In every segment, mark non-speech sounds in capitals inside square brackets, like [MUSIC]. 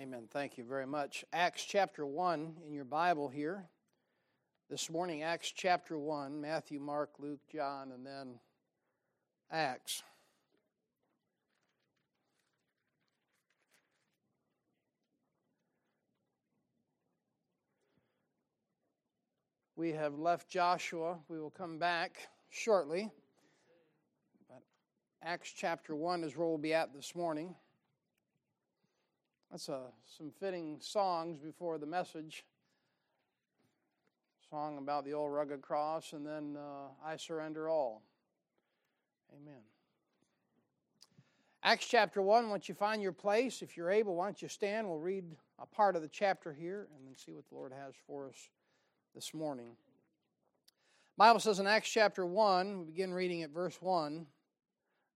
Amen. Thank you very much. Acts chapter 1 in your Bible here. This morning, Acts chapter 1, Matthew, Mark, Luke, John, and then Acts. We have left Joshua. We will come back shortly. But Acts chapter 1 is where we'll be at this morning. That's a, some fitting songs before the message. Song about the old rugged cross, and then uh, I surrender all. Amen. Acts chapter 1, once you find your place, if you're able, why don't you stand? We'll read a part of the chapter here and then see what the Lord has for us this morning. Bible says in Acts chapter 1, we begin reading at verse 1.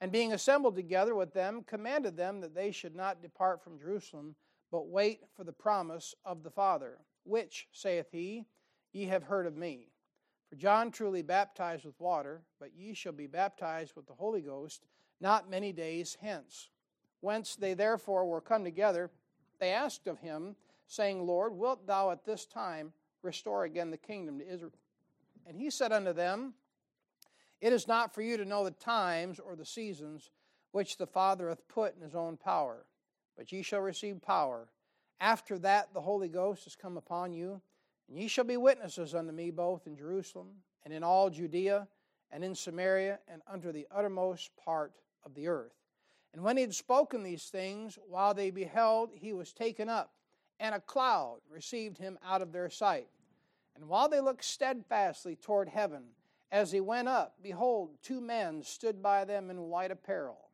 And being assembled together with them, commanded them that they should not depart from Jerusalem, but wait for the promise of the Father, which, saith he, ye have heard of me. For John truly baptized with water, but ye shall be baptized with the Holy Ghost not many days hence. Whence they therefore were come together, they asked of him, saying, Lord, wilt thou at this time restore again the kingdom to Israel? And he said unto them, it is not for you to know the times or the seasons which the Father hath put in his own power, but ye shall receive power. After that, the Holy Ghost is come upon you, and ye shall be witnesses unto me both in Jerusalem and in all Judea and in Samaria and unto the uttermost part of the earth. And when he had spoken these things, while they beheld, he was taken up, and a cloud received him out of their sight. And while they looked steadfastly toward heaven, as he went up, behold, two men stood by them in white apparel,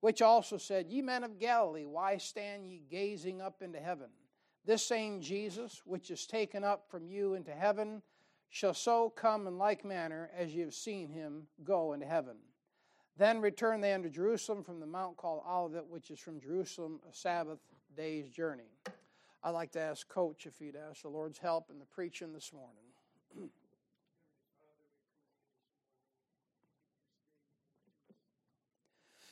which also said, Ye men of Galilee, why stand ye gazing up into heaven? This same Jesus, which is taken up from you into heaven, shall so come in like manner as ye have seen him go into heaven. Then returned they unto Jerusalem from the mount called Olivet, which is from Jerusalem a Sabbath day's journey. I'd like to ask Coach if he'd ask the Lord's help in the preaching this morning.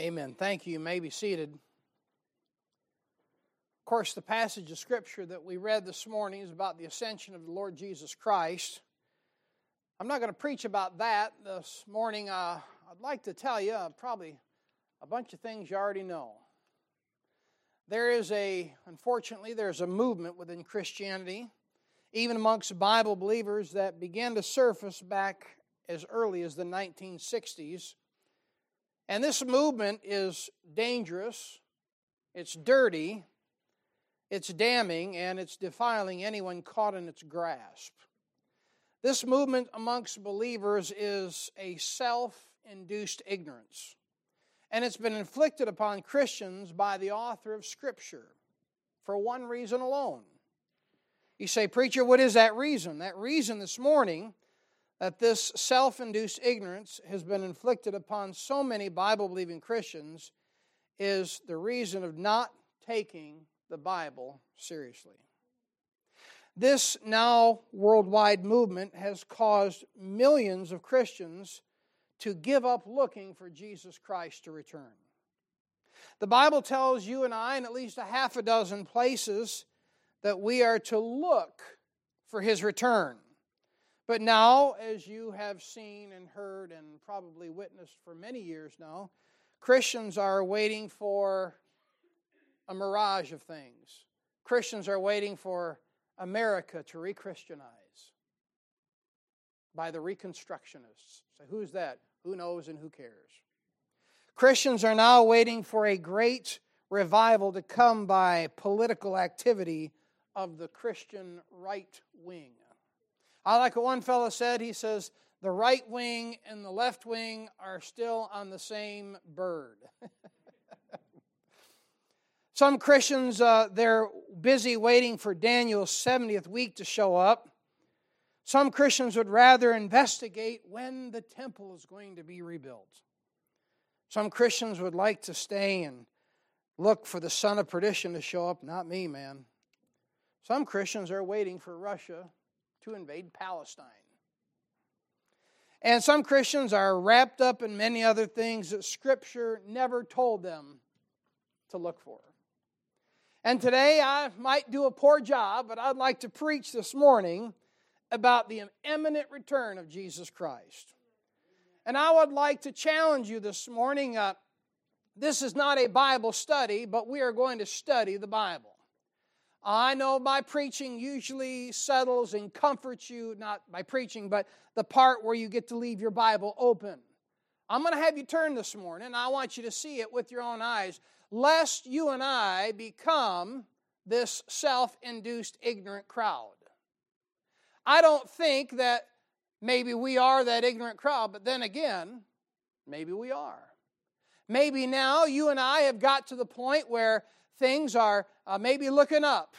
Amen. Thank you. You may be seated. Of course, the passage of Scripture that we read this morning is about the ascension of the Lord Jesus Christ. I'm not going to preach about that this morning. Uh, I'd like to tell you uh, probably a bunch of things you already know. There is a, unfortunately, there's a movement within Christianity, even amongst Bible believers, that began to surface back as early as the 1960s and this movement is dangerous, it's dirty, it's damning, and it's defiling anyone caught in its grasp. This movement amongst believers is a self induced ignorance, and it's been inflicted upon Christians by the author of Scripture for one reason alone. You say, Preacher, what is that reason? That reason this morning that this self induced ignorance has been inflicted upon so many Bible believing Christians is the reason of not taking the Bible seriously. This now worldwide movement has caused millions of Christians to give up looking for Jesus Christ to return. The Bible tells you and I in at least a half a dozen places that we are to look for his return. But now, as you have seen and heard and probably witnessed for many years now, Christians are waiting for a mirage of things. Christians are waiting for America to re Christianize by the Reconstructionists. So, who's that? Who knows and who cares? Christians are now waiting for a great revival to come by political activity of the Christian right wing. I like what one fellow said. He says, the right wing and the left wing are still on the same bird. [LAUGHS] Some Christians, uh, they're busy waiting for Daniel's 70th week to show up. Some Christians would rather investigate when the temple is going to be rebuilt. Some Christians would like to stay and look for the son of perdition to show up. Not me, man. Some Christians are waiting for Russia to invade Palestine. And some Christians are wrapped up in many other things that Scripture never told them to look for. And today I might do a poor job, but I'd like to preach this morning about the imminent return of Jesus Christ. And I would like to challenge you this morning. Uh, this is not a Bible study, but we are going to study the Bible. I know my preaching usually settles and comforts you, not by preaching, but the part where you get to leave your Bible open. I'm going to have you turn this morning. I want you to see it with your own eyes, lest you and I become this self induced ignorant crowd. I don't think that maybe we are that ignorant crowd, but then again, maybe we are. Maybe now you and I have got to the point where things are uh, maybe looking up.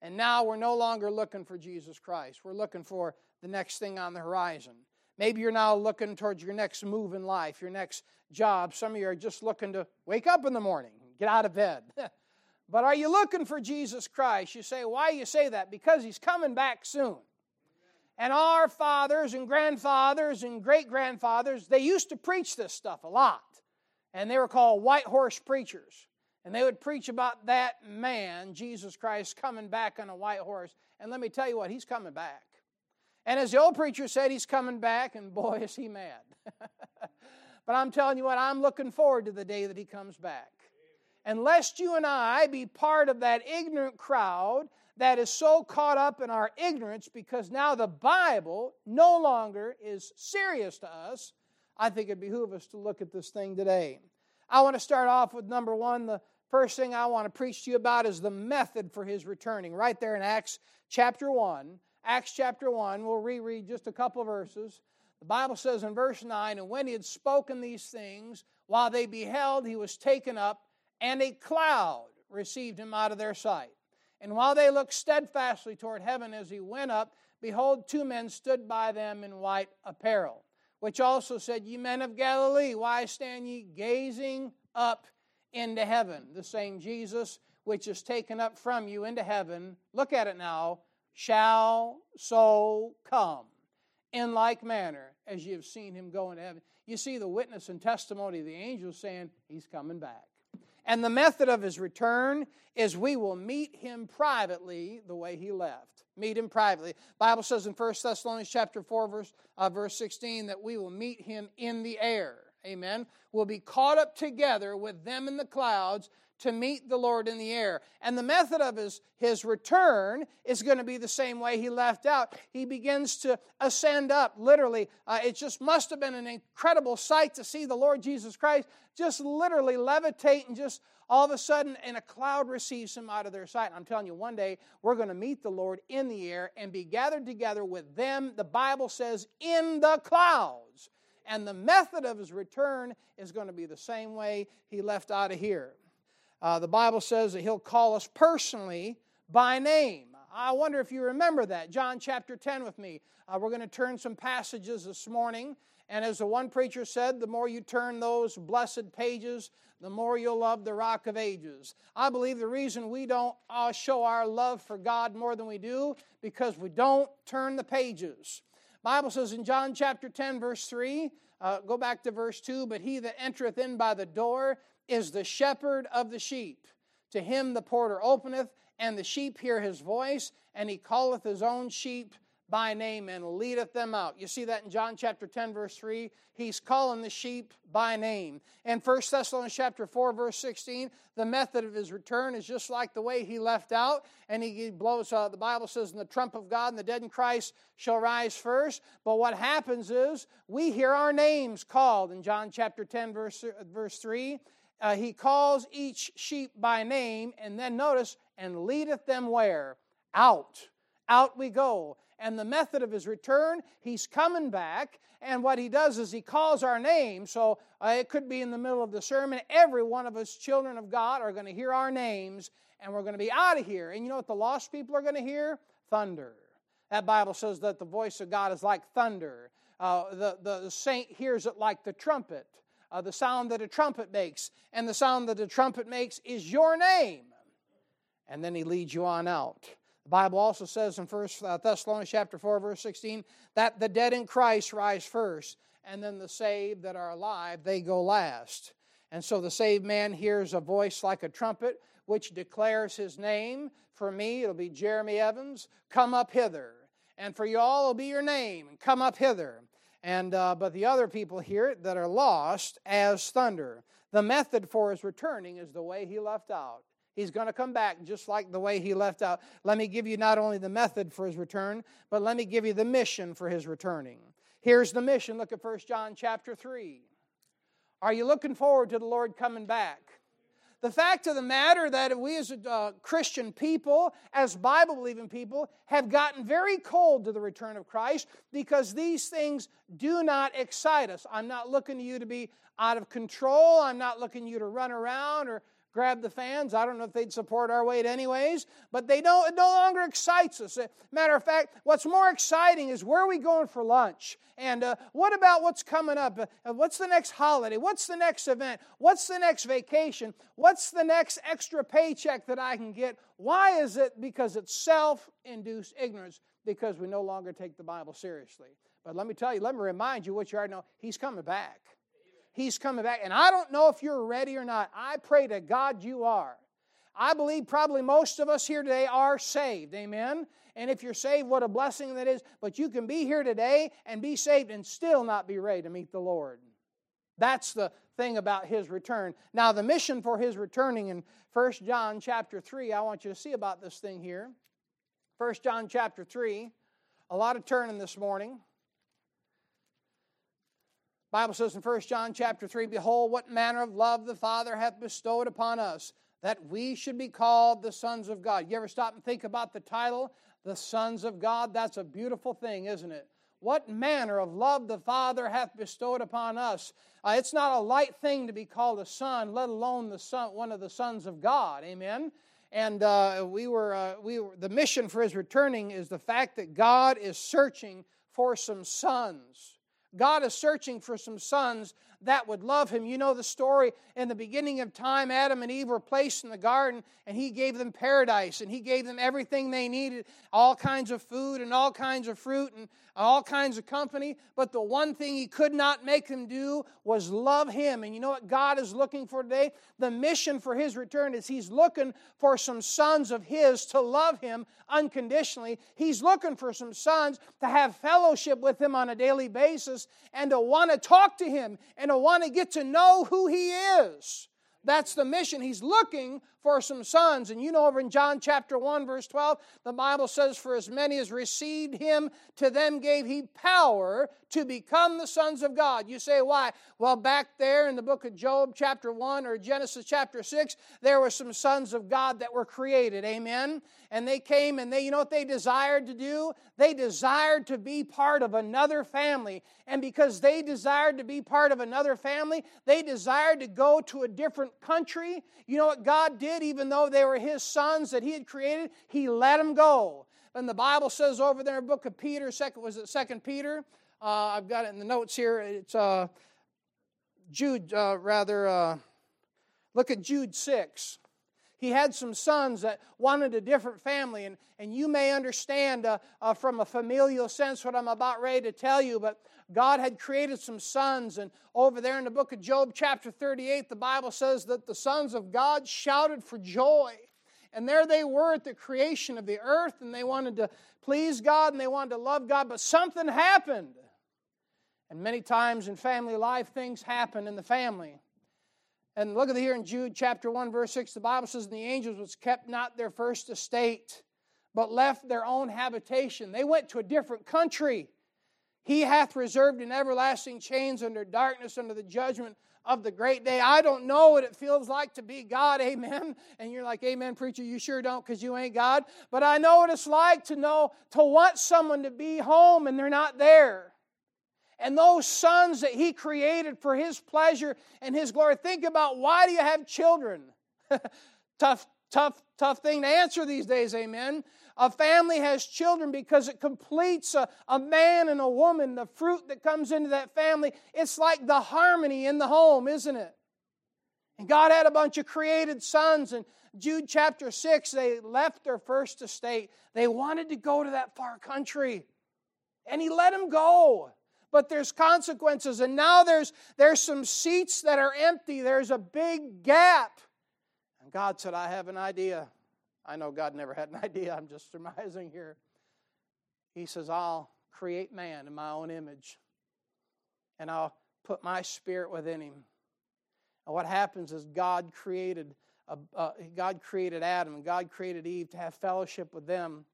And now we're no longer looking for Jesus Christ. We're looking for the next thing on the horizon. Maybe you're now looking towards your next move in life, your next job. Some of you are just looking to wake up in the morning, get out of bed. [LAUGHS] but are you looking for Jesus Christ? You say, why you say that? Because he's coming back soon. And our fathers and grandfathers and great grandfathers, they used to preach this stuff a lot. And they were called white horse preachers. And they would preach about that man, Jesus Christ, coming back on a white horse. And let me tell you what, he's coming back. And as the old preacher said, he's coming back, and boy, is he mad. [LAUGHS] but I'm telling you what, I'm looking forward to the day that he comes back. And lest you and I be part of that ignorant crowd that is so caught up in our ignorance because now the Bible no longer is serious to us, I think it behooves us to look at this thing today. I want to start off with number one, the First thing I want to preach to you about is the method for his returning. Right there in Acts chapter 1. Acts chapter 1, we'll reread just a couple verses. The Bible says in verse 9, And when he had spoken these things, while they beheld, he was taken up, and a cloud received him out of their sight. And while they looked steadfastly toward heaven as he went up, behold, two men stood by them in white apparel, which also said, Ye men of Galilee, why stand ye gazing up into heaven. The same Jesus which is taken up from you into heaven, look at it now, shall so come in like manner as you have seen him go into heaven. You see the witness and testimony of the angels saying he's coming back. And the method of his return is we will meet him privately the way he left. Meet him privately. Bible says in 1 Thessalonians chapter 4 verse, uh, verse 16 that we will meet him in the air amen, will be caught up together with them in the clouds to meet the Lord in the air. And the method of his, his return is going to be the same way he left out. He begins to ascend up, literally. Uh, it just must have been an incredible sight to see the Lord Jesus Christ just literally levitate and just all of a sudden, and a cloud receives him out of their sight. I'm telling you, one day we're going to meet the Lord in the air and be gathered together with them, the Bible says, in the clouds and the method of his return is going to be the same way he left out of here. Uh, the Bible says that he'll call us personally by name. I wonder if you remember that. John chapter 10 with me. Uh, we're going to turn some passages this morning. And as the one preacher said, the more you turn those blessed pages, the more you'll love the rock of ages. I believe the reason we don't uh, show our love for God more than we do because we don't turn the pages. Bible says in John chapter 10, verse 3, uh, go back to verse 2, but he that entereth in by the door is the shepherd of the sheep. To him the porter openeth, and the sheep hear his voice, and he calleth his own sheep by name and leadeth them out. You see that in John chapter 10, verse 3. He's calling the sheep by name. And 1 Thessalonians chapter 4, verse 16, the method of his return is just like the way he left out. And he blows, uh, the Bible says, in the trump of God, and the dead in Christ shall rise first. But what happens is we hear our names called in John chapter 10, verse, verse 3. Uh, he calls each sheep by name, and then notice, and leadeth them where? Out. Out we go and the method of his return, he's coming back. And what he does is he calls our name. So uh, it could be in the middle of the sermon. Every one of us, children of God, are going to hear our names and we're going to be out of here. And you know what the lost people are going to hear? Thunder. That Bible says that the voice of God is like thunder. Uh, the, the saint hears it like the trumpet, uh, the sound that a trumpet makes. And the sound that a trumpet makes is your name. And then he leads you on out. The Bible also says in 1 uh, Thessalonians chapter 4, verse 16, that the dead in Christ rise first, and then the saved that are alive, they go last. And so the saved man hears a voice like a trumpet, which declares his name. For me, it'll be Jeremy Evans, come up hither. And for you all, it'll be your name, come up hither. And uh, but the other people hear it that are lost as thunder. The method for his returning is the way he left out. He's going to come back just like the way he left out. Let me give you not only the method for his return, but let me give you the mission for his returning. Here's the mission. Look at 1 John chapter 3. Are you looking forward to the Lord coming back? The fact of the matter that we as uh, Christian people, as Bible believing people, have gotten very cold to the return of Christ because these things do not excite us. I'm not looking to you to be out of control. I'm not looking you to run around or grab the fans. I don't know if they'd support our weight anyways, but they don't, it no longer excites us. Matter of fact, what's more exciting is where are we going for lunch? And uh, what about what's coming up? Uh, what's the next holiday? What's the next event? What's the next vacation? What's the next extra paycheck that I can get? Why is it? Because it's self induced ignorance, because we no longer take the Bible seriously. But let me tell you, let me remind you what you already know. He's coming back. He's coming back. And I don't know if you're ready or not. I pray to God you are. I believe probably most of us here today are saved. Amen. And if you're saved, what a blessing that is. But you can be here today and be saved and still not be ready to meet the Lord. That's the thing about his return. Now, the mission for his returning in 1 John chapter 3, I want you to see about this thing here. 1 John chapter 3, a lot of turning this morning. Bible says in 1 John chapter 3, Behold, what manner of love the Father hath bestowed upon us, that we should be called the sons of God. You ever stop and think about the title, the sons of God? That's a beautiful thing, isn't it? What manner of love the Father hath bestowed upon us. Uh, it's not a light thing to be called a son, let alone the son, one of the sons of God. Amen. And uh, we were, uh, we were, the mission for his returning is the fact that God is searching for some sons God is searching for some sons that would love him. You know the story in the beginning of time, Adam and Eve were placed in the garden, and he gave them paradise, and he gave them everything they needed all kinds of food, and all kinds of fruit, and all kinds of company. But the one thing he could not make them do was love him. And you know what God is looking for today? The mission for his return is he's looking for some sons of his to love him unconditionally. He's looking for some sons to have fellowship with him on a daily basis and to want to talk to him and to want to get to know who He is. That's the mission. He's looking for some sons. And you know, over in John chapter 1, verse 12, the Bible says, For as many as received him, to them gave he power to become the sons of God. You say, why? Well, back there in the book of Job, chapter 1, or Genesis chapter 6, there were some sons of God that were created. Amen. And they came and they, you know what they desired to do? They desired to be part of another family. And because they desired to be part of another family, they desired to go to a different country. You know what God did? Did, even though they were his sons that he had created, he let them go. And the Bible says over there in the book of Peter, second was it Second Peter? Uh, I've got it in the notes here. It's uh, Jude, uh, rather. Uh, look at Jude six. He had some sons that wanted a different family, and, and you may understand uh, uh, from a familial sense what I'm about ready to tell you, but God had created some sons, and over there in the book of Job, chapter 38, the Bible says that the sons of God shouted for joy. and there they were at the creation of the earth, and they wanted to please God and they wanted to love God, but something happened. And many times in family life, things happen in the family. And look at here in Jude chapter 1, verse 6, the Bible says, And the angels was kept not their first estate, but left their own habitation. They went to a different country. He hath reserved in everlasting chains under darkness, under the judgment of the great day. I don't know what it feels like to be God, [LAUGHS] amen. And you're like, amen, preacher, you sure don't because you ain't God. But I know what it's like to know, to want someone to be home and they're not there. And those sons that He created for His pleasure and His glory. Think about why do you have children? [LAUGHS] tough, tough, tough thing to answer these days, amen. A family has children because it completes a, a man and a woman, the fruit that comes into that family. It's like the harmony in the home, isn't it? And God had a bunch of created sons. And Jude chapter 6, they left their first estate. They wanted to go to that far country. And He let them go. But there's consequences. And now there's, there's some seats that are empty. There's a big gap. And God said, I have an idea. I know God never had an [LAUGHS] idea, I'm just surmising here. He says, I'll create man in my own image, and I'll put my spirit within him. And what happens is God created uh, God created Adam and God created Eve to have fellowship with them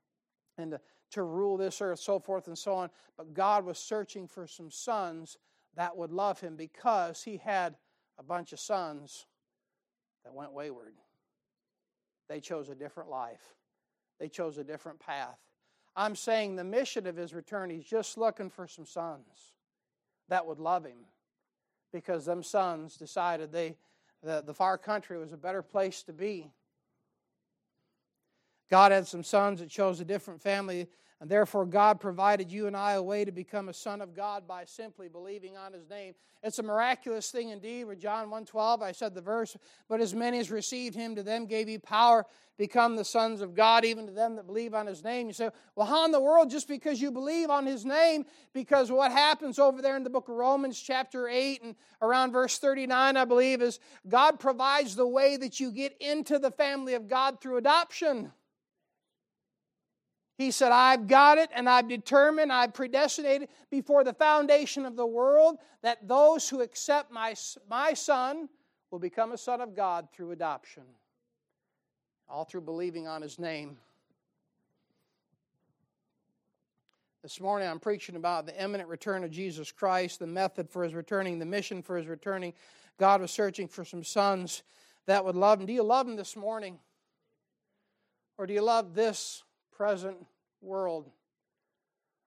and to, to rule this earth, so forth and so on. But God was searching for some sons that would love him because he had a bunch of sons that went wayward. They chose a different life, they chose a different path. I'm saying the mission of his return, he's just looking for some sons that would love him because them sons decided they the, the far country was a better place to be. God had some sons that chose a different family and therefore, God provided you and I a way to become a son of God by simply believing on His name. It's a miraculous thing indeed. With John 1.12, I said the verse, But as many as received Him, to them gave He power become the sons of God, even to them that believe on His name. You say, well, how in the world, just because you believe on His name, because what happens over there in the book of Romans, chapter 8, and around verse 39, I believe, is God provides the way that you get into the family of God through adoption. He said, I've got it and I've determined, I've predestinated before the foundation of the world that those who accept my, my son will become a son of God through adoption, all through believing on his name. This morning I'm preaching about the imminent return of Jesus Christ, the method for his returning, the mission for his returning. God was searching for some sons that would love him. Do you love him this morning? Or do you love this present world.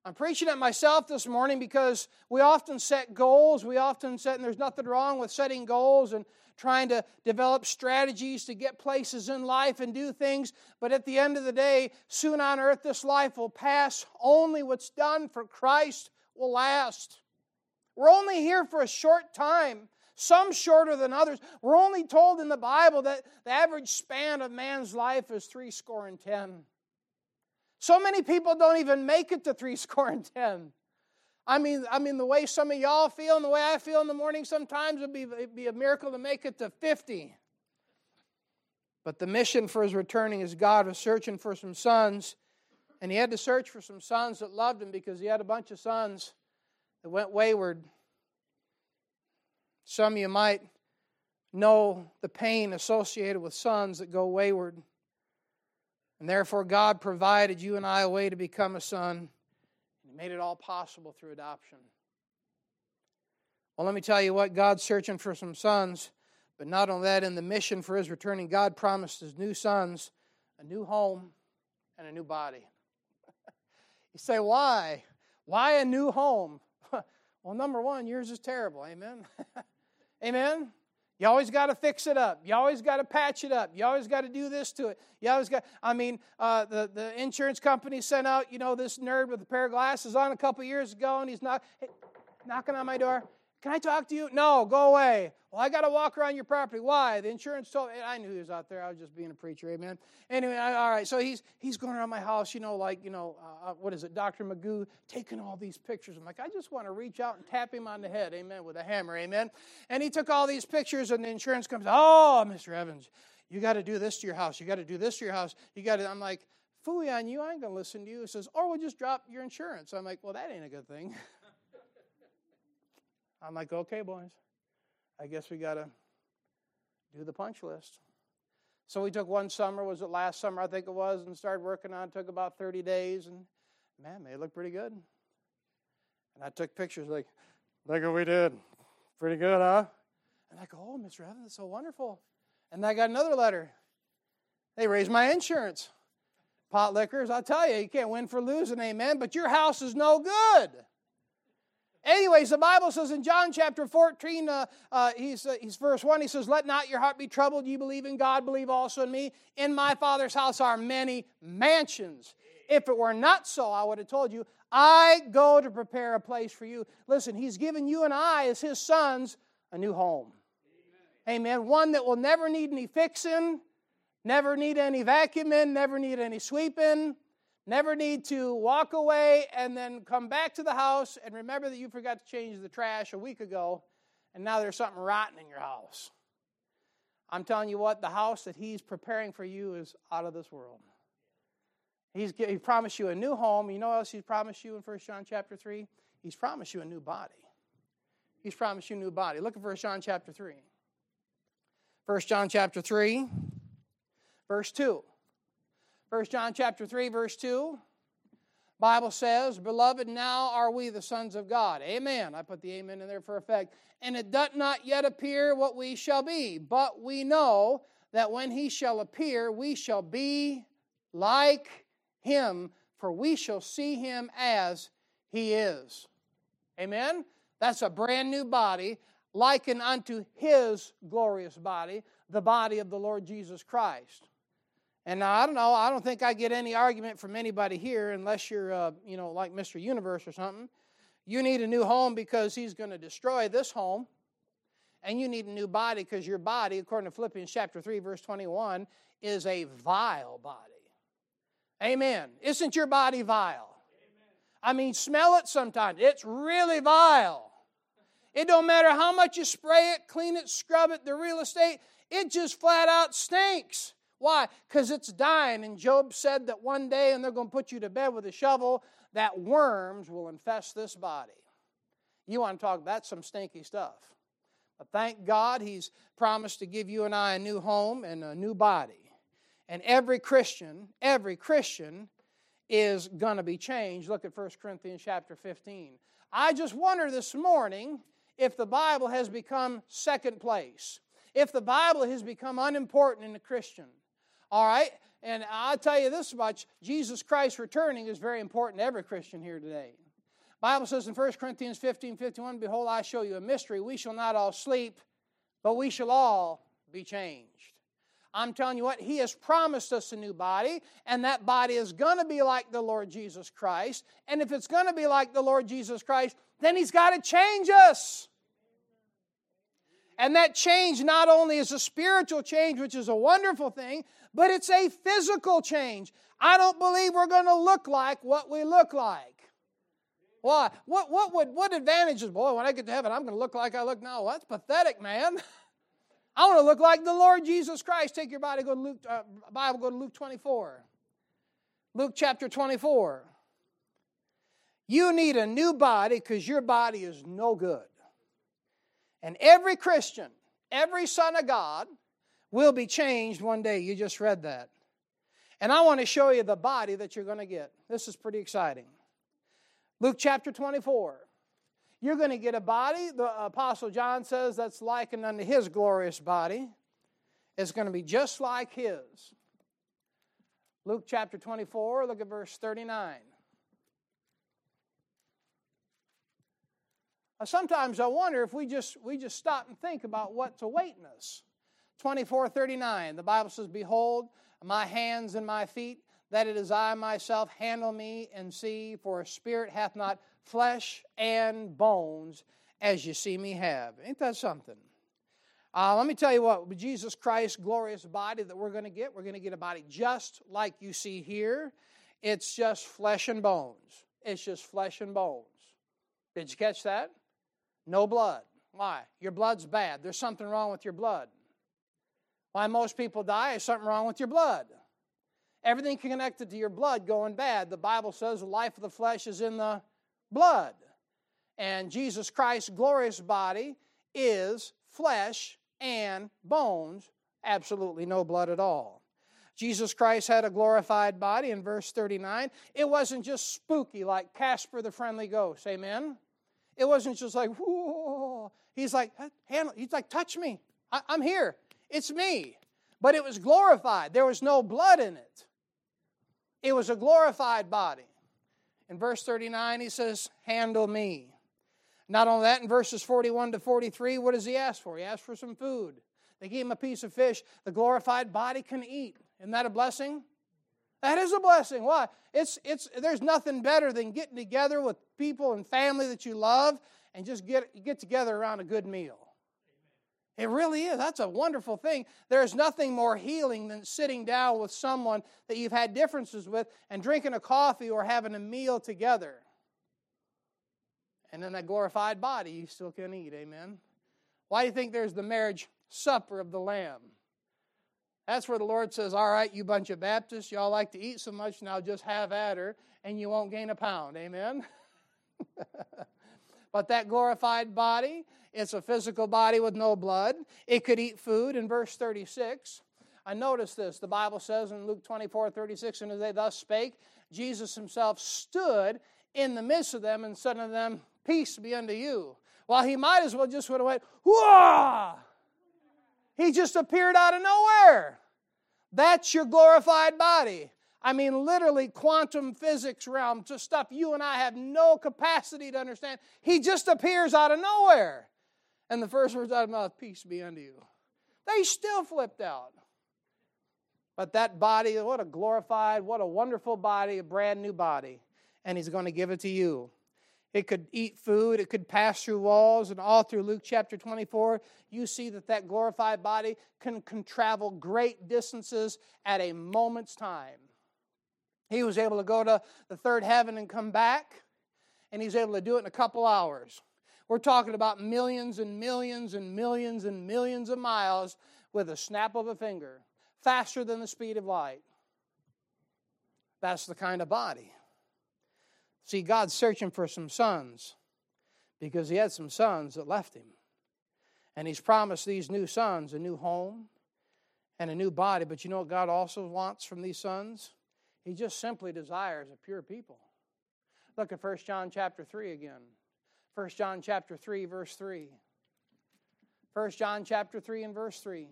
I'm preaching at myself this morning because we often set goals. We often set, and there's nothing wrong with setting goals and trying to develop strategies to get places in life and do things. But at the end of the day, soon on earth, this life will pass. Only what's done for Christ will last. We're only here for a short time, some shorter than others. We're only told in the Bible that the average span of man's life is three score and ten. So many people don't even make it to three [LAUGHS] score and ten. I mean, I mean, the way some of y'all feel and the way I feel in the morning sometimes would be, it'd be a miracle to make it to 50. But the mission for his returning is God was searching for some sons, and he had to search for some sons that loved him because he had a bunch of sons that went wayward. Some of you might know the pain associated with sons that go wayward. And therefore, God provided you and I a way to become a son. And he made it all possible through adoption. Well, let me tell you what God's searching for some sons, but not only that, in the mission for his returning, God promised his new sons a new home and a new body. [LAUGHS] you say, why? Why a new home? [LAUGHS] well, number one, yours is terrible. Amen. [LAUGHS] Amen. You always got to fix it up. You always got to patch it up. You always got to do this to it. You always got. I mean, uh, the the insurance company sent out, you know, this nerd with a pair of glasses on a couple years ago, and he's not hey, knocking on my door. Can I talk to you? No, go away. Well, I got to walk around your property. Why? The insurance told me. I knew he was out there. I was just being a preacher. Amen. Anyway, I, all right. So he's he's going around my house, you know, like, you know, uh, uh what is it, Dr. Magoo, taking all these pictures. I'm like, I just want to reach out and tap him on the head. Amen. With a hammer. Amen. And he took all these pictures, and the insurance comes, oh, Mr. Evans, You got to do this to your house. You got to do this to your house. You got to. I'm like, fooey on you. I ain't gonna listen to you. He says, or we'll just drop your insurance. I'm like, well, that ain't a good thing. [LAUGHS] I'm like, okay, boys. I guess we got to do the punch list. So we took one summer, was it last summer, I think it was, and started working on it. Took about 30 days, and man, they look pretty good. And I took pictures like, look what we did. Pretty good, huh? And I go, oh, Mr. Evans, that's so wonderful. And I got another letter. They raised my insurance. Pot liquors, I'll tell you, you can't win for losing, amen, but your house is no good. Anyways, the Bible says in John chapter 14, uh, uh, he's, uh, he's verse 1, he says, Let not your heart be troubled. You believe in God, believe also in me. In my Father's house are many mansions. If it were not so, I would have told you, I go to prepare a place for you. Listen, he's given you and I, as his sons, a new home. Amen. Amen. One that will never need any fixing, never need any vacuuming, never need any sweeping Never need to walk away and then come back to the house and remember that you forgot to change the trash a week ago and now there's something rotten in your house. I'm telling you what, the house that He's preparing for you is out of this world. He's he promised you a new home. You know what else He's promised you in 1 John chapter 3? He's promised you a new body. He's promised you a new body. Look at 1 John chapter 3. 1 John chapter 3, verse 2. 1 John chapter 3 verse 2 Bible says, Beloved, now are we the sons of God. Amen. I put the amen in there for effect. And it doth not yet appear what we shall be, but we know that when he shall appear, we shall be like him, for we shall see him as he is. Amen. That's a brand new body, likened unto his glorious body, the body of the Lord Jesus Christ. And now, I don't know, I don't think I get any argument from anybody here unless you're, uh, you know, like Mr. Universe or something. You need a new home because he's going to destroy this home. And you need a new body because your body, according to Philippians chapter 3, verse 21, is a vile body. Amen. Isn't your body vile? I mean, smell it sometimes. It's really vile. It don't matter how much you spray it, clean it, scrub it, the real estate, it just flat out stinks. Why? Because it's dying. And Job said that one day, and they're going to put you to bed with a shovel, that worms will infest this body. You want to talk, that's some stinky stuff. But thank God he's promised to give you and I a new home and a new body. And every Christian, every Christian is going to be changed. Look at 1 Corinthians chapter 15. I just wonder this morning if the Bible has become second place, if the Bible has become unimportant in a Christian. All right? And I'll tell you this much Jesus Christ returning is very important to every Christian here today. Bible says in 1 Corinthians 15 51, Behold, I show you a mystery. We shall not all sleep, but we shall all be changed. I'm telling you what, He has promised us a new body, and that body is going to be like the Lord Jesus Christ. And if it's going to be like the Lord Jesus Christ, then He's got to change us. And that change not only is a spiritual change, which is a wonderful thing, but it's a physical change. I don't believe we're going to look like what we look like. Why? What, what, would, what advantages? Boy, when I get to heaven, I'm going to look like I look now. Well, that's pathetic, man. [LAUGHS] I want to look like the Lord Jesus Christ. Take your body, go to Luke, uh, Bible, go to Luke 24. Luke chapter 24. You need a new body because your body is no good. And every Christian, every son of God, will be changed one day. You just read that. And I want to show you the body that you're going to get. This is pretty exciting. Luke chapter 24. You're going to get a body, the Apostle John says, that's likened unto his glorious body. It's going to be just like his. Luke chapter 24, look at verse 39. Sometimes I wonder if we just, we just stop and think about what's awaiting us. 24 39, the Bible says, Behold, my hands and my feet, that it is I myself, handle me and see, for a spirit hath not flesh and bones as you see me have. Ain't that something? Uh, let me tell you what, Jesus Christ's glorious body that we're going to get, we're going to get a body just like you see here. It's just flesh and bones. It's just flesh and bones. Did you catch that? No blood. Why? Your blood's bad. There's something wrong with your blood. Why most people die is something wrong with your blood. Everything connected to your blood going bad. The Bible says the life of the flesh is in the blood. And Jesus Christ's glorious body is flesh and bones, absolutely no blood at all. Jesus Christ had a glorified body in verse 39. It wasn't just spooky like Casper the Friendly Ghost. Amen? It wasn't just like, whoa. He's like, handle, he's like, touch me. I, I'm here. It's me. But it was glorified. There was no blood in it. It was a glorified body. In verse 39, he says, Handle me. Not only that, in verses 41 to 43, what does he ask for? He asks for some food. They gave him a piece of fish. The glorified body can eat. Isn't that a blessing? That is a blessing. Why? It's, it's, there's nothing better than getting together with people and family that you love and just get, get together around a good meal. It really is. That's a wonderful thing. There's nothing more healing than sitting down with someone that you've had differences with and drinking a coffee or having a meal together. And in that glorified body, you still can eat. Amen. Why do you think there's the marriage supper of the Lamb? That's where the Lord says, All right, you bunch of Baptists, y'all like to eat so much, now just have at her, and you won't gain a pound. Amen? [LAUGHS] but that glorified body, it's a physical body with no blood. It could eat food in verse 36. I notice this. The Bible says in Luke 24 36, and as they thus spake, Jesus himself stood in the midst of them and said unto them, Peace be unto you. Well, he might as well just would have went, Whoa! He just appeared out of nowhere. That's your glorified body. I mean, literally, quantum physics realm, just stuff you and I have no capacity to understand. He just appears out of nowhere. And the first words out of mouth, peace be unto you. They still flipped out. But that body, what a glorified, what a wonderful body, a brand new body. And he's going to give it to you. It could eat food, it could pass through walls, and all through Luke chapter 24, you see that that glorified body can, can travel great distances at a moment's time. He was able to go to the third heaven and come back, and he's able to do it in a couple hours. We're talking about millions and millions and millions and millions of miles with a snap of a finger, faster than the speed of light. That's the kind of body. See, God's searching for some sons because he had some sons that left him. And he's promised these new sons a new home and a new body. But you know what God also wants from these sons? He just simply desires a pure people. Look at 1 John chapter 3 again. 1 John chapter 3 verse 3. 1 John chapter 3 and verse 3.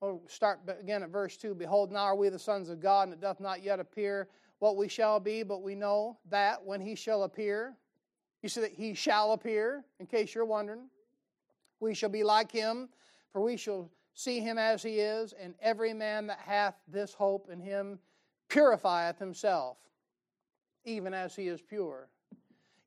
We'll start again at verse 2. Behold, now are we the sons of God, and it doth not yet appear what we shall be, but we know that when he shall appear, you see that he shall appear, in case you're wondering, we shall be like him, for we shall see him as he is, and every man that hath this hope in him purifieth himself, even as he is pure.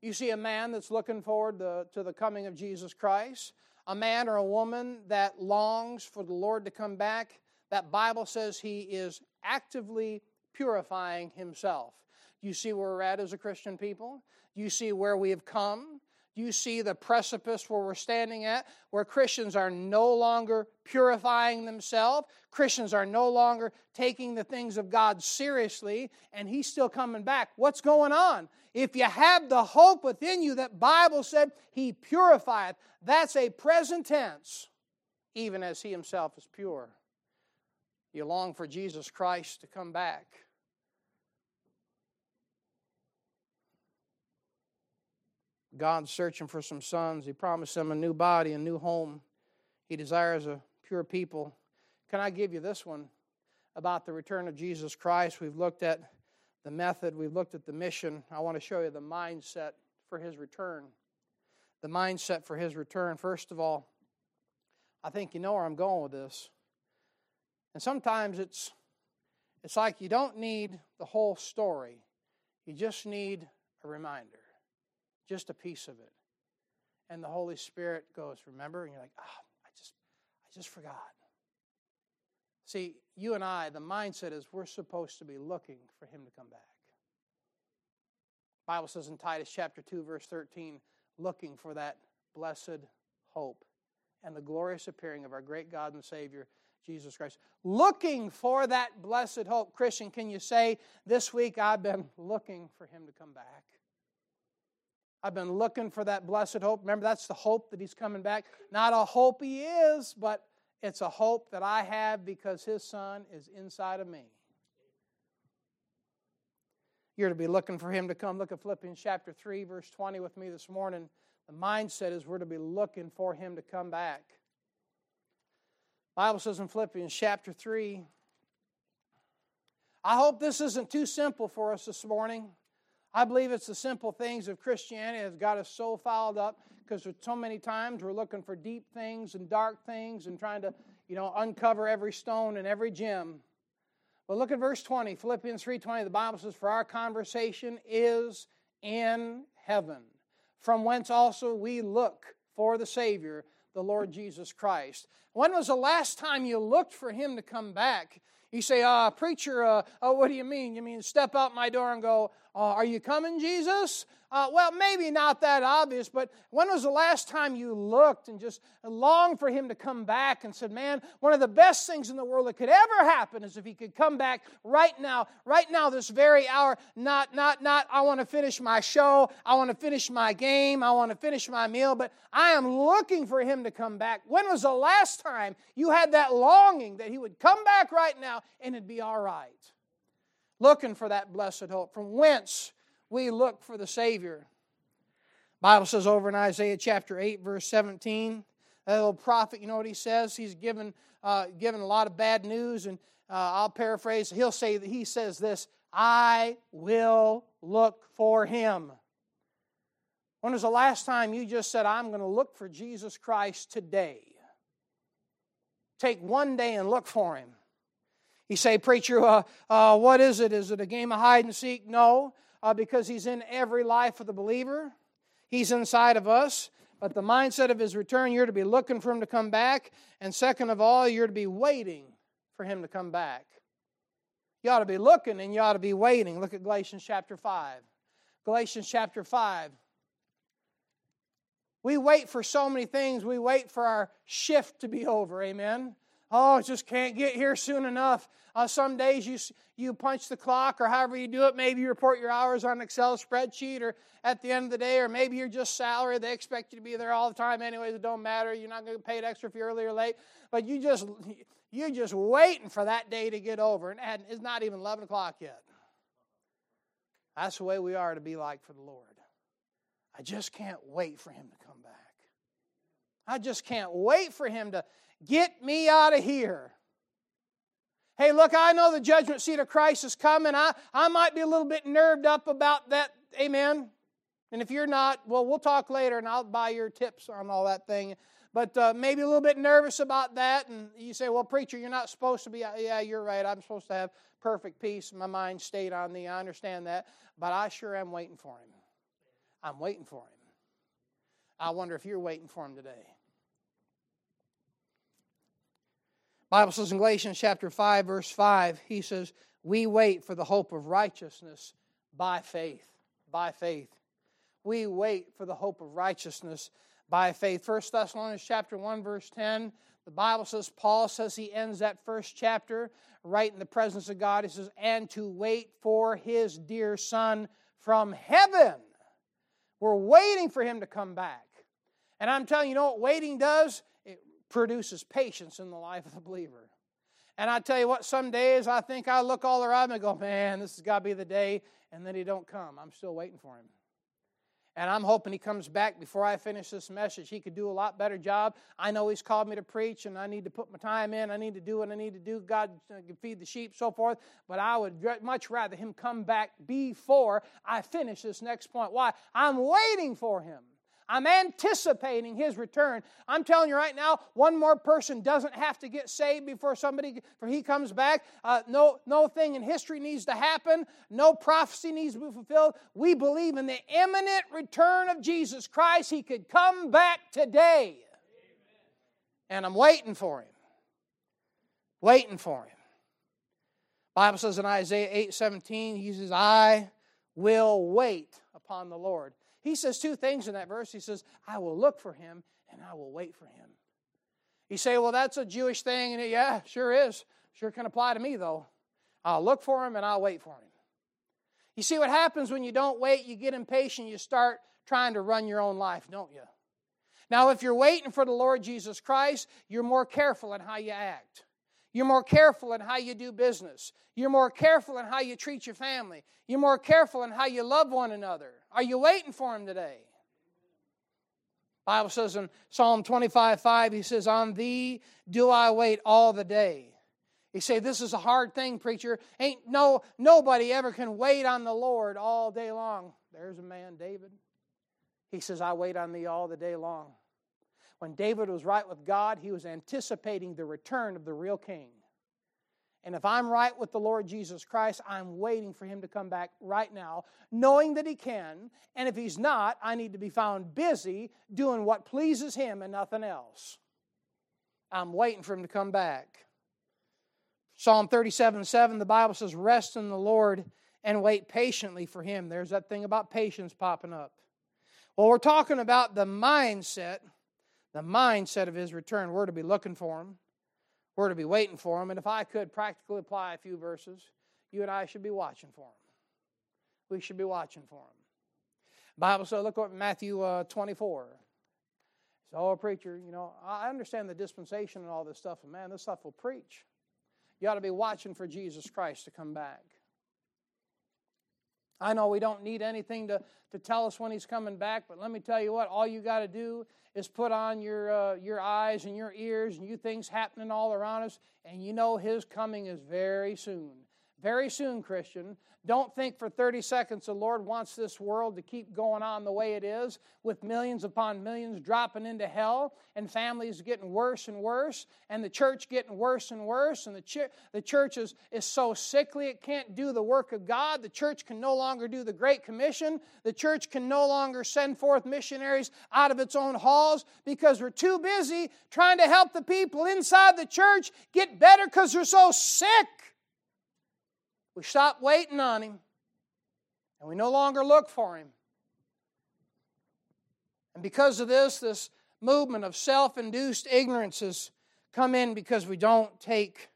You see a man that's looking forward to, to the coming of Jesus Christ a man or a woman that longs for the Lord to come back, that Bible says he is actively purifying himself. You see where we're at as a Christian people? You see where we have come? Do you see the precipice where we're standing at, where Christians are no longer purifying themselves? Christians are no longer taking the things of God seriously, and He's still coming back. What's going on? If you have the hope within you that Bible said He purifieth, that's a present tense, even as He Himself is pure. You long for Jesus Christ to come back. God's searching for some sons. He promised them a new body, a new home. He desires a pure people. Can I give you this one about the return of Jesus Christ? We've looked at the method, we've looked at the mission. I want to show you the mindset for his return. The mindset for his return. First of all, I think you know where I'm going with this. And sometimes it's it's like you don't need the whole story. You just need a reminder just a piece of it. And the Holy Spirit goes, remember? And you're like, ah, oh, I just, I just forgot. See, you and I, the mindset is we're supposed to be looking for him to come back. Bible says in Titus chapter 2, verse 13, looking for that blessed hope and the glorious appearing of our great God and Savior, Jesus Christ. Looking for that blessed hope. Christian, can you say, This week I've been [LAUGHS] looking for Him to come back? I've been looking for that blessed hope. Remember, that's the hope that He's coming back. Not a hope He is, but it's a hope that I have because His Son is inside of me. You're to be looking for Him to come. Look at Philippians chapter 3, verse 20 with me this morning. The mindset is we're to be looking for Him to come back. Bible says in Philippians chapter 3. I hope this isn't too simple for us this morning. I believe it's the simple things of Christianity that has got us so fouled up because so many times we're looking for deep things and dark things and trying to, you know, uncover every stone and every gem. But look at verse 20, Philippians 3:20. The Bible says, "For our conversation is in heaven, from whence also we look for the Savior, the Lord Jesus Christ." When was the last time you looked for him to come back? You say, uh, preacher, uh, oh, what do you mean? You mean step out my door and go, uh, are you coming, Jesus? Uh, well, maybe not that obvious, but when was the last time you looked and just longed for him to come back and said, Man, one of the best things in the world that could ever happen is if he could come back right now, right now, this very hour. Not, not, not, I want to finish my show, I want to finish my game, I want to finish my meal, but I am looking for him to come back. When was the last time you had that longing that he would come back right now and it'd be all right? Looking for that blessed hope. From whence we look for the Savior. Bible says over in Isaiah chapter 8, verse 17, that little prophet, you know what he says? He's given, uh, given a lot of bad news, and uh, I'll paraphrase. He'll say that he says this I will look for him. When was the last time you just said, I'm going to look for Jesus Christ today? Take one day and look for him. You say, Preacher, uh, uh, what is it? Is it a game of hide and seek? No uh, because He's in every life of the believer. He's inside of us. But the mindset of His return, you're to be looking for Him to come back. And second of all, you're to be waiting for Him to come back. You ought to be looking and you ought to be waiting. Look at Galatians chapter 5. Galatians chapter 5. We wait for so many things. We wait for our shift to be over. Amen. Oh, I just can't get here soon enough. Uh, some days you, you punch the clock or however you do it. Maybe you report your hours on an Excel spreadsheet or at the end of the day, or maybe you're just salary. They expect you to be there all the time anyways. It don't matter. You're not going to get paid extra if you're early or late. But you just, you're just waiting for that day to get over. And it's not even 11 o'clock yet. That's the way we are to be like for the Lord. I just can't wait for Him to come back. I just can't wait for Him to Get me out of here. Hey, look, I know the judgment seat of Christ is coming. I, I might be a little bit nerved up about that. Amen. And if you're not, well, we'll talk later and I'll buy your tips on all that thing. But uh, maybe a little bit nervous about that. And you say, well, preacher, you're not supposed to be. Yeah, you're right. I'm supposed to have perfect peace. My mind stayed on thee. I understand that. But I sure am waiting for him. I'm waiting for him. I wonder if you're waiting for him today. Bible says in Galatians chapter 5 verse 5, he says, "We wait for the hope of righteousness by faith." By faith. We wait for the hope of righteousness by faith. 1 Thessalonians chapter 1 verse 10, the Bible says Paul says he ends that first chapter right in the presence of God. He says, "And to wait for his dear son from heaven." We're waiting for him to come back. And I'm telling you, you know what waiting does? Produces patience in the life of the believer. And I tell you what, some days I think I look all around and go, man, this has got to be the day, and then he don't come. I'm still waiting for him. And I'm hoping he comes back before I finish this message. He could do a lot better job. I know he's called me to preach, and I need to put my time in. I need to do what I need to do. God uh, can feed the sheep, so forth. But I would much rather him come back before I finish this next point. Why? I'm waiting for him. I'm anticipating his return. I'm telling you right now, one more person doesn't have to get saved before somebody for he comes back. Uh, no, no thing in history needs to happen. No prophecy needs to be fulfilled. We believe in the imminent return of Jesus Christ. He could come back today. And I'm waiting for him. Waiting for him. Bible says in Isaiah 8 17, he says, I will wait upon the Lord. He says two things in that verse. He says, I will look for him, and I will wait for him. You say, well, that's a Jewish thing. And yeah, sure is. Sure can apply to me, though. I'll look for him and I'll wait for him. You see what happens when you don't wait, you get impatient, you start trying to run your own life, don't you? Now, if you're waiting for the Lord Jesus Christ, you're more careful in how you act. You're more careful in how you do business. You're more careful in how you treat your family. You're more careful in how you love one another. Are you waiting for him today? Bible says in Psalm 25, 5, he says, On thee do I wait all the day. You say, This is a hard thing, preacher. Ain't no nobody ever can wait on the Lord all day long. There's a man, David. He says, I wait on thee all the day long. When David was right with God, he was anticipating the return of the real king. And if I'm right with the Lord Jesus Christ, I'm waiting for him to come back right now, knowing that he can. And if he's not, I need to be found busy doing what pleases him and nothing else. I'm waiting for him to come back. Psalm 37 7, the Bible says, Rest in the Lord and wait patiently for him. There's that thing about patience popping up. Well, we're talking about the mindset the mindset of his return. We're to be looking for him, we're to be waiting for him. And if I could practically apply a few verses, you and I should be watching for him. We should be watching for him. Bible says, look at Matthew uh, 24. So, oh, preacher, you know, I understand the dispensation and all this stuff, and man, this stuff will preach. You ought to be watching for Jesus Christ to come back. I know we don't need anything to, to tell us when he's coming back, but let me tell you what, all you got to do is put on your, uh, your eyes and your ears and you things happening all around us, and you know his coming is very soon. Very soon, Christian. Don't think for 30 seconds the Lord wants this world to keep going on the way it is, with millions upon millions dropping into hell, and families getting worse and worse, and the church getting worse and worse, and the, ch- the church is, is so sickly it can't do the work of God. The church can no longer do the Great Commission. The church can no longer send forth missionaries out of its own halls because we're too busy trying to help the people inside the church get better because they're so sick. We stop waiting on Him and we no longer look for Him. And because of this, this movement of self induced ignorance has come in because we don't take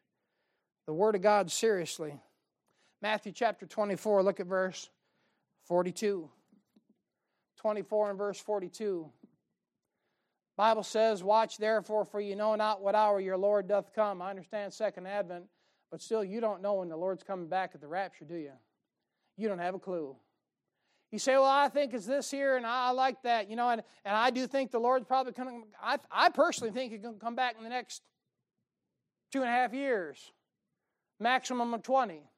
the Word of God seriously. Matthew chapter 24, look at verse 42. 24 and verse 42. Bible says, Watch therefore, for you know not what hour your Lord doth come. I understand second advent but still, you don't know when the Lord's coming back at the rapture, do you? You don't have a clue. You say, well, I think it's this here, and I like that, you know, and, and I do think the Lord's probably coming. I, I personally think He's going to come back in the next two and a half years, maximum of 20.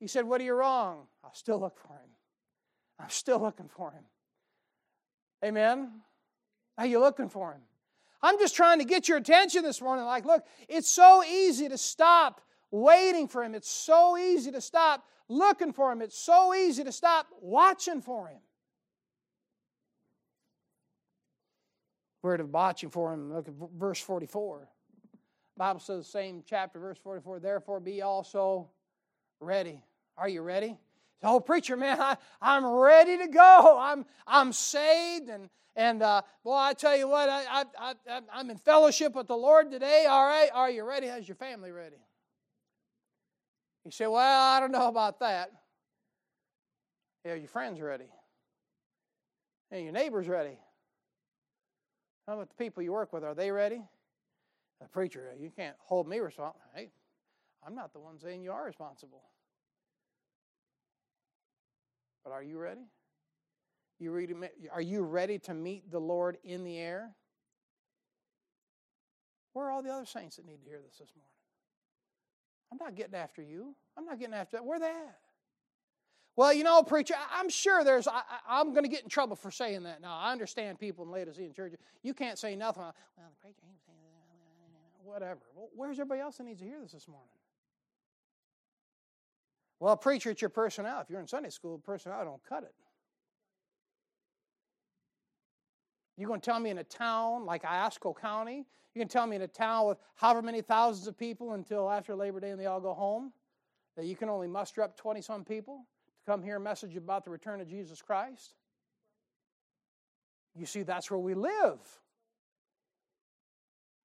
He said, What are you wrong? I'll still look for Him. I'm still looking for Him. Amen? Are you looking for Him? I'm just trying to get your attention this morning. Like, look, it's so easy to stop waiting for Him. It's so easy to stop looking for Him. It's so easy to stop watching for Him. We're watching for Him. Look at verse 44. The Bible says the same chapter, verse 44. Therefore, be also ready. Are you ready? Oh, preacher, man, I, I'm ready to go. I'm, I'm saved. And, and uh, boy, I tell you what, I, I, I, I'm in fellowship with the Lord today. All right, are you ready? How's your family ready? You say, Well, I don't know about that. Yeah, your friends ready? And your neighbors ready? How about the people you work with? Are they ready? The preacher, you can't hold me responsible. Hey, I'm not the one saying you are responsible. But are you ready? You ready are you ready to meet the Lord in the air? Where are all the other saints that need to hear this this morning? I'm not getting after you. I'm not getting after that. Where they at? Well, you know, preacher, I'm sure there's, I, am going to get in trouble for saying that. Now, I understand people in Laodicean church, you can't say nothing. Well, the preacher ain't saying that. Whatever. Well, where's everybody else that needs to hear this this morning? Well, preacher, it's your personnel. If you're in Sunday school, personnel don't cut it. You're going to tell me in a town like Iosco County, you can tell me in a town with however many thousands of people until after Labor Day and they all go home, that you can only muster up 20 some people to come hear a message about the return of Jesus Christ? You see, that's where we live.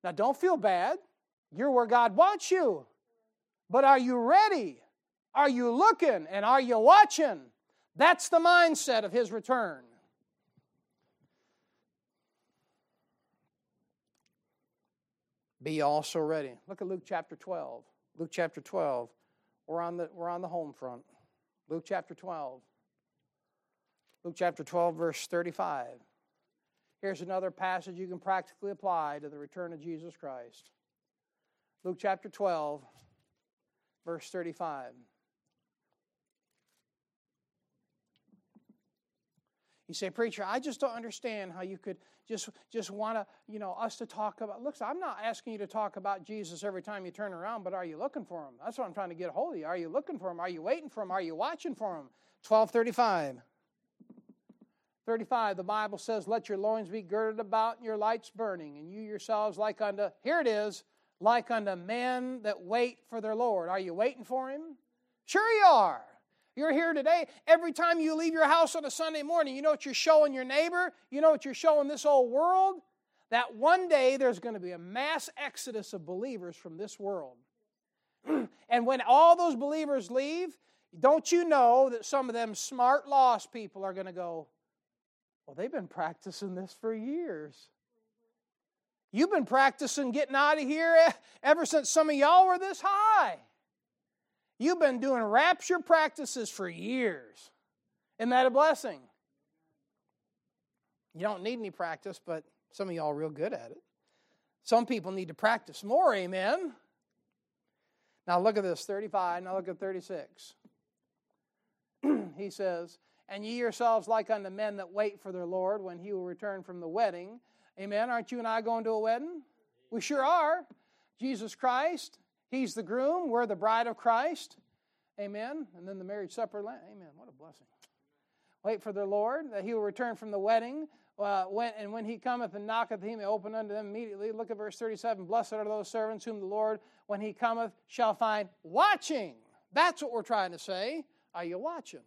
Now, don't feel bad. You're where God wants you. But are you ready? Are you looking? And are you watching? That's the mindset of His return. Be also ready. Look at Luke chapter 12. Luke chapter 12. We're on the, we're on the home front. Luke chapter 12. Luke chapter 12, verse 35. Here's another passage you can practically apply to the return of Jesus Christ. Luke chapter 12, verse 35. You say, preacher, I just don't understand how you could just just want to, you know, us to talk about. Look, I'm not asking you to talk about Jesus every time you turn around, but are you looking for him? That's what I'm trying to get a hold of you. Are you looking for him? Are you waiting for him? Are you watching for him? 1235. 35, the Bible says, Let your loins be girded about and your lights burning, and you yourselves like unto, here it is, like unto men that wait for their Lord. Are you waiting for him? Sure you are. You're here today. Every time you leave your house on a Sunday morning, you know what you're showing your neighbor? You know what you're showing this whole world? That one day there's going to be a mass exodus of believers from this world. [CLEARS THROAT] and when all those believers leave, don't you know that some of them smart, lost people are going to go, well, they've been practicing this for years. You've been practicing getting out of here ever since some of y'all were this high. You've been doing rapture practices for years. Isn't that a blessing? You don't need any practice, but some of y'all are real good at it. Some people need to practice more, amen. Now look at this 35, now look at 36. [CLEARS THROAT] he says, and ye yourselves like unto men that wait for their Lord when he will return from the wedding. Amen. Aren't you and I going to a wedding? We sure are. Jesus Christ, he's the groom, we're the bride of Christ. Amen. And then the marriage supper. Amen. What a blessing. Wait for the Lord that he will return from the wedding. Uh, when, and when he cometh and knocketh, he may open unto them immediately. Look at verse 37. Blessed are those servants whom the Lord, when he cometh, shall find watching. That's what we're trying to say. Are you watching?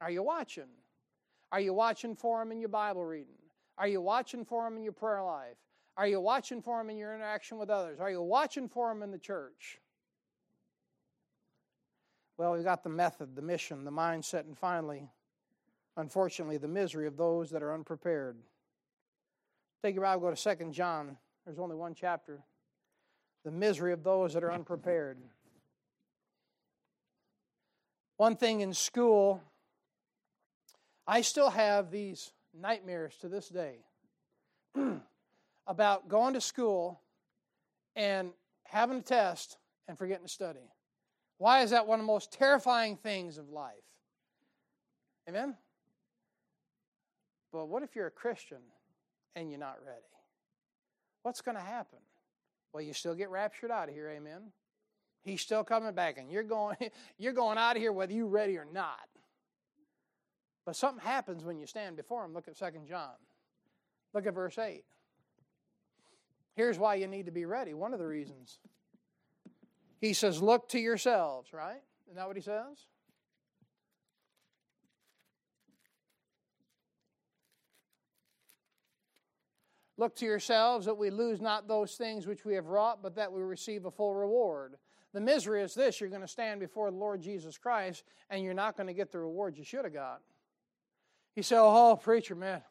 Are you watching? Are you watching for Him in your Bible reading? Are you watching for Him in your prayer life? Are you watching for them in your interaction with others? Are you watching for them in the church? Well, we've got the method, the mission, the mindset, and finally, unfortunately, the misery of those that are unprepared. Take your Bible, go to 2 John. There's only one chapter. The misery of those that are unprepared. One thing in school I still have these nightmares to this day [CLEARS THROAT] about going to school and having a test and forgetting to study. Why is that one of the most terrifying things of life? Amen? But what if you're a Christian and you're not ready? What's going to happen? Well, you still get raptured out of here, amen? He's still coming back, and you're going, [LAUGHS] you're going out of here whether you're ready or not. But something happens when you stand before him. Look at 2 John. Look at verse 8. Here's why you need to be ready. One of the reasons. He says, Look to yourselves, right? Isn't that what he says? Look to yourselves that we lose not those things which we have wrought, but that we receive a full reward. The misery is this you're going to stand before the Lord Jesus Christ, and you're not going to get the reward you should have got. He said, Oh, preacher, man,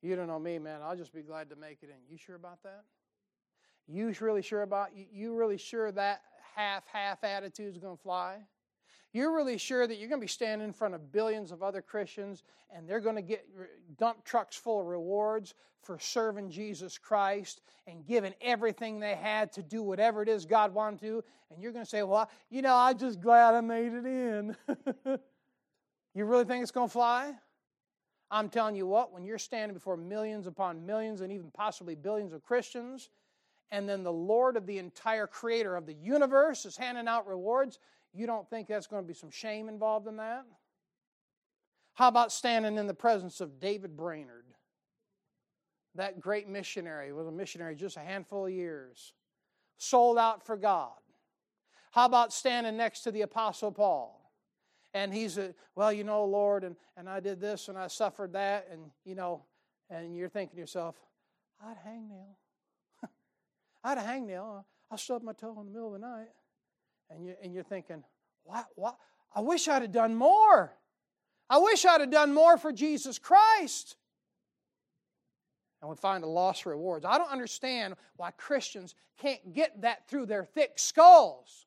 you don't know me, man. I'll just be glad to make it in. You sure about that? You really sure about you really sure that half half attitude is going to fly? You're really sure that you're going to be standing in front of billions of other Christians and they're going to get dump trucks full of rewards for serving Jesus Christ and giving everything they had to do whatever it is God wanted to, and you're going to say, "Well, you know, I'm just glad I made it in." [LAUGHS] you really think it's going to fly? I'm telling you what, when you're standing before millions upon millions and even possibly billions of Christians, and then the Lord of the entire creator of the universe is handing out rewards, you don't think that's going to be some shame involved in that? How about standing in the presence of David Brainerd? That great missionary was a missionary just a handful of years, sold out for God. How about standing next to the Apostle Paul? and he's a, well, you know, Lord, and, and I did this and I suffered that, and you know, and you're thinking to yourself, I'd hang nail. I had a hangnail. I stubbed my toe in the middle of the night. And, you, and you're thinking, what, what? I wish I'd have done more. I wish I'd have done more for Jesus Christ. And we find the lost rewards. I don't understand why Christians can't get that through their thick skulls.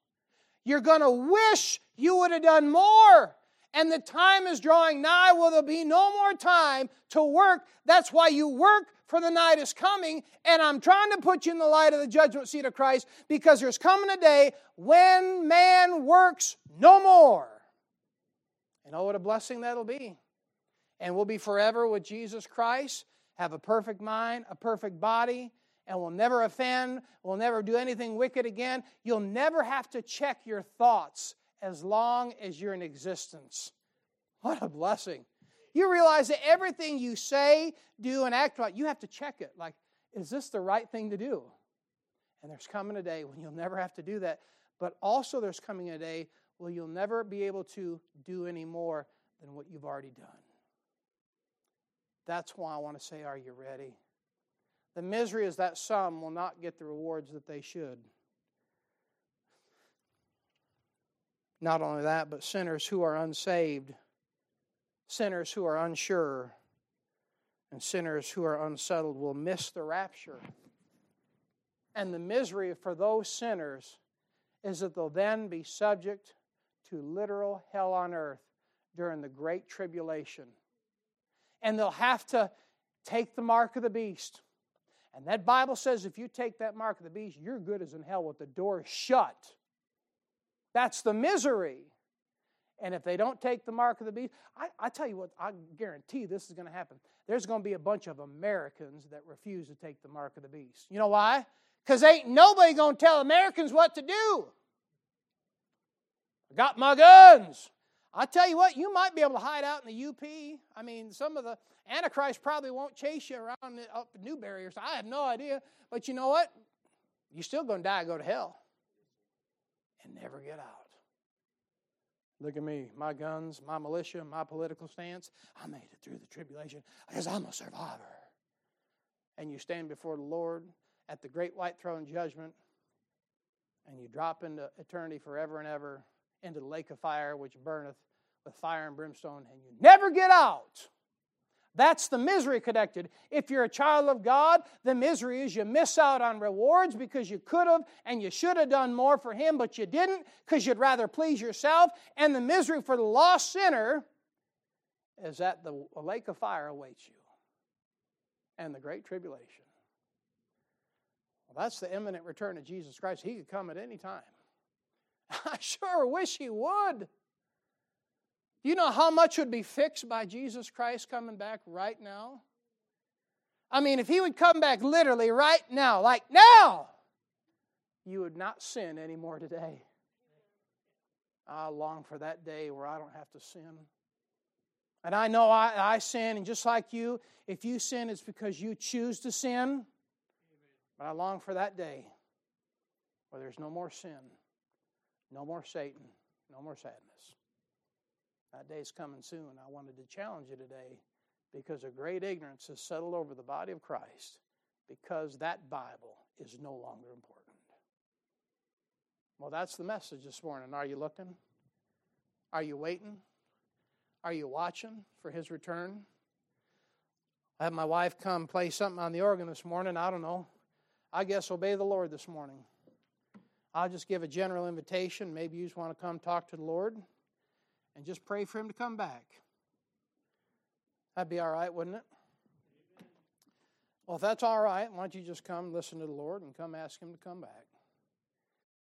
You're going to wish you would have done more. And the time is drawing nigh. Will there be no more time to work? That's why you work, for the night is coming. And I'm trying to put you in the light of the judgment seat of Christ because there's coming a day when man works no more. And oh, what a blessing that'll be. And we'll be forever with Jesus Christ, have a perfect mind, a perfect body, and we'll never offend, we'll never do anything wicked again. You'll never have to check your thoughts as long as you're in existence. What a blessing. You realize that everything you say, do, and act about, you have to check it. Like, is this the right thing to do? And there's coming a day when you'll never have to do that. But also, there's coming a day where you'll never be able to do any more than what you've already done. That's why I want to say, Are you ready? The misery is that some will not get the rewards that they should. Not only that, but sinners who are unsaved, sinners who are unsure, and sinners who are unsettled will miss the rapture. And the misery for those sinners is that they'll then be subject to literal hell on earth during the great tribulation. And they'll have to take the mark of the beast. And that Bible says if you take that mark of the beast, you're good as in hell with the door shut. That's the misery. And if they don't take the mark of the beast, I, I tell you what, I guarantee this is going to happen. There's going to be a bunch of Americans that refuse to take the mark of the beast. You know why? Because ain't nobody going to tell Americans what to do. I got my guns. I tell you what, you might be able to hide out in the UP. I mean, some of the Antichrist probably won't chase you around up Newberry or something. I have no idea. But you know what? You're still going to die and go to hell and never get out. Look at me, my guns, my militia, my political stance. I made it through the tribulation because I'm a survivor. And you stand before the Lord at the great white throne judgment, and you drop into eternity forever and ever into the lake of fire which burneth with fire and brimstone, and you never get out. That's the misery connected. If you're a child of God, the misery is you miss out on rewards because you could have and you should have done more for Him, but you didn't because you'd rather please yourself. And the misery for the lost sinner is that the lake of fire awaits you and the great tribulation. Well, that's the imminent return of Jesus Christ. He could come at any time. [LAUGHS] I sure wish He would. Do you know how much would be fixed by Jesus Christ coming back right now? I mean, if he would come back literally right now, like now, you would not sin anymore today. I long for that day where I don't have to sin. And I know I, I sin, and just like you, if you sin, it's because you choose to sin. But I long for that day where there's no more sin, no more Satan, no more sadness. That day's coming soon. I wanted to challenge you today because a great ignorance has settled over the body of Christ because that Bible is no longer important. Well, that's the message this morning. Are you looking? Are you waiting? Are you watching for his return? I had my wife come play something on the organ this morning. I don't know. I guess obey the Lord this morning. I'll just give a general invitation. Maybe you just want to come talk to the Lord and just pray for him to come back. That'd be all right, wouldn't it? Well, if that's all right, why don't you just come listen to the Lord and come ask him to come back?